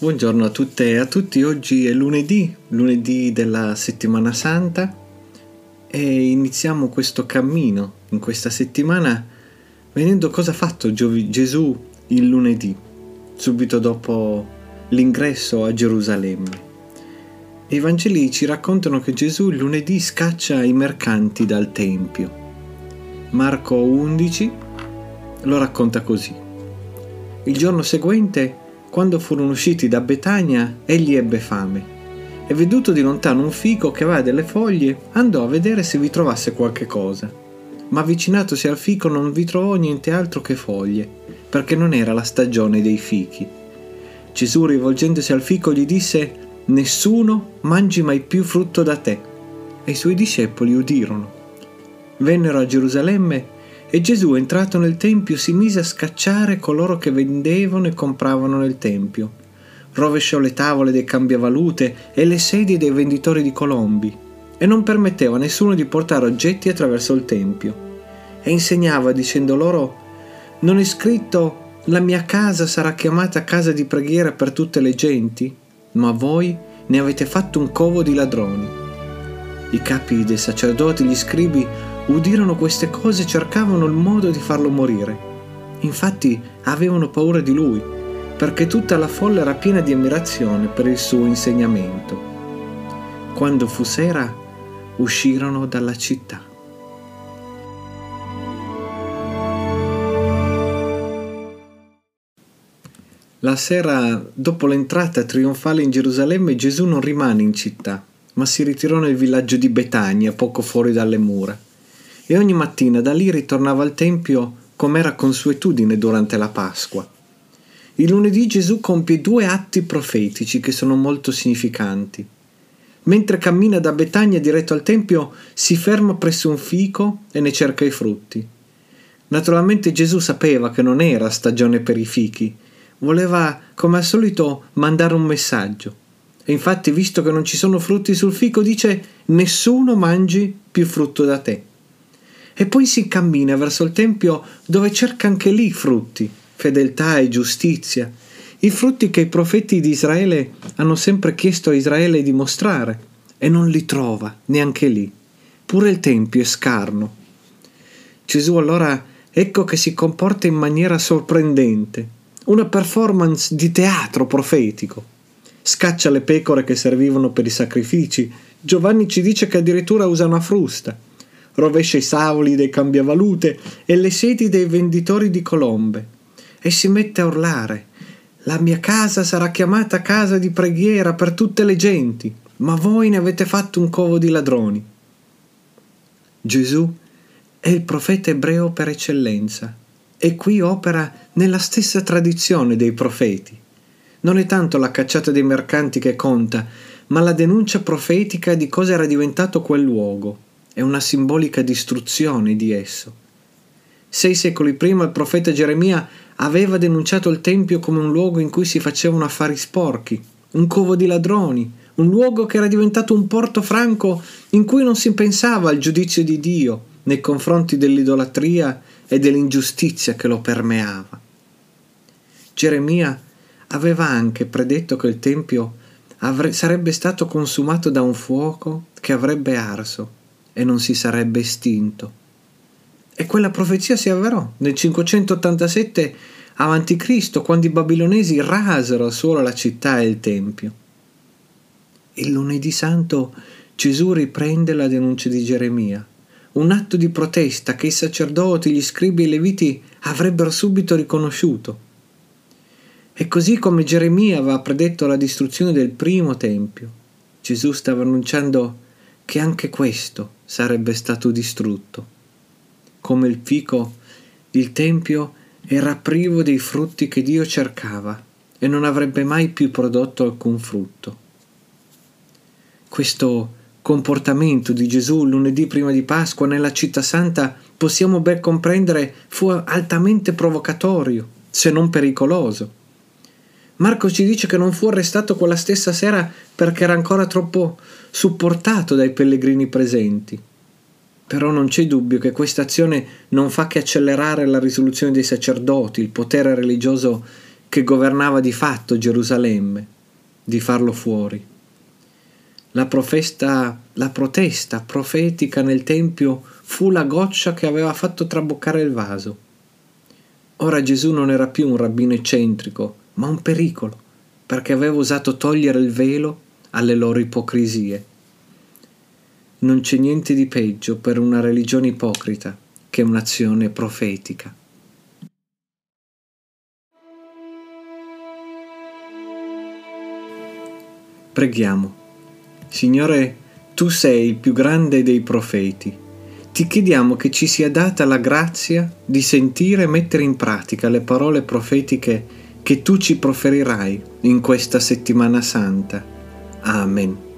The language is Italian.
Buongiorno a tutte e a tutti, oggi è lunedì, lunedì della settimana santa e iniziamo questo cammino in questa settimana vedendo cosa ha fatto Gesù il lunedì, subito dopo l'ingresso a Gerusalemme. I Vangeli ci raccontano che Gesù il lunedì scaccia i mercanti dal Tempio. Marco 11 lo racconta così. Il giorno seguente quando furono usciti da Betania, egli ebbe fame. E veduto di lontano un fico che aveva delle foglie, andò a vedere se vi trovasse qualche cosa. Ma avvicinatosi al fico non vi trovò niente altro che foglie, perché non era la stagione dei fichi. Gesù, rivolgendosi al fico, gli disse: Nessuno mangi mai più frutto da te. E i suoi discepoli udirono. Vennero a Gerusalemme e Gesù, entrato nel Tempio, si mise a scacciare coloro che vendevano e compravano nel Tempio. Rovesciò le tavole dei cambiavalute e le sedie dei venditori di colombi e non permetteva a nessuno di portare oggetti attraverso il Tempio. E insegnava dicendo loro, non è scritto, la mia casa sarà chiamata casa di preghiera per tutte le genti, ma voi ne avete fatto un covo di ladroni. I capi dei sacerdoti, gli scribi, udirono queste cose e cercavano il modo di farlo morire. Infatti avevano paura di lui, perché tutta la folla era piena di ammirazione per il suo insegnamento. Quando fu sera, uscirono dalla città. La sera, dopo l'entrata trionfale in Gerusalemme, Gesù non rimane in città, ma si ritirò nel villaggio di Betania, poco fuori dalle mura e ogni mattina da lì ritornava al Tempio come era consuetudine durante la Pasqua. Il lunedì Gesù compie due atti profetici che sono molto significanti. Mentre cammina da Betania diretto al Tempio, si ferma presso un fico e ne cerca i frutti. Naturalmente Gesù sapeva che non era stagione per i fichi, voleva come al solito mandare un messaggio. E infatti, visto che non ci sono frutti sul fico, dice nessuno mangi più frutto da te e poi si cammina verso il Tempio dove cerca anche lì frutti, fedeltà e giustizia, i frutti che i profeti di Israele hanno sempre chiesto a Israele di mostrare e non li trova neanche lì. Pure il Tempio è scarno. Gesù allora ecco che si comporta in maniera sorprendente, una performance di teatro profetico. Scaccia le pecore che servivano per i sacrifici. Giovanni ci dice che addirittura usa una frusta rovescia i savoli dei cambiavalute e le sedi dei venditori di colombe e si mette a urlare la mia casa sarà chiamata casa di preghiera per tutte le genti, ma voi ne avete fatto un covo di ladroni. Gesù è il profeta ebreo per eccellenza e qui opera nella stessa tradizione dei profeti. Non è tanto la cacciata dei mercanti che conta, ma la denuncia profetica di cosa era diventato quel luogo è una simbolica distruzione di esso. Sei secoli prima il profeta Geremia aveva denunciato il Tempio come un luogo in cui si facevano affari sporchi, un covo di ladroni, un luogo che era diventato un porto franco in cui non si pensava al giudizio di Dio nei confronti dell'idolatria e dell'ingiustizia che lo permeava. Geremia aveva anche predetto che il Tempio avre- sarebbe stato consumato da un fuoco che avrebbe arso e non si sarebbe estinto. E quella profezia si avverò nel 587 a.C., quando i babilonesi rasero al suolo la città e il tempio. Il lunedì santo Gesù riprende la denuncia di Geremia, un atto di protesta che i sacerdoti, gli scribi e i leviti avrebbero subito riconosciuto. E così come Geremia aveva predetto la distruzione del primo tempio, Gesù stava annunciando che anche questo sarebbe stato distrutto. Come il fico, il Tempio era privo dei frutti che Dio cercava e non avrebbe mai più prodotto alcun frutto. Questo comportamento di Gesù lunedì prima di Pasqua nella città santa possiamo ben comprendere fu altamente provocatorio, se non pericoloso. Marco ci dice che non fu arrestato quella stessa sera perché era ancora troppo supportato dai pellegrini presenti. Però non c'è dubbio che questa azione non fa che accelerare la risoluzione dei sacerdoti, il potere religioso che governava di fatto Gerusalemme, di farlo fuori. La, profesta, la protesta profetica nel Tempio fu la goccia che aveva fatto traboccare il vaso. Ora Gesù non era più un rabbino eccentrico, ma un pericolo, perché aveva osato togliere il velo alle loro ipocrisie. Non c'è niente di peggio per una religione ipocrita che un'azione profetica. Preghiamo. Signore, tu sei il più grande dei profeti. Ti chiediamo che ci sia data la grazia di sentire e mettere in pratica le parole profetiche che tu ci proferirai in questa settimana santa. Amen.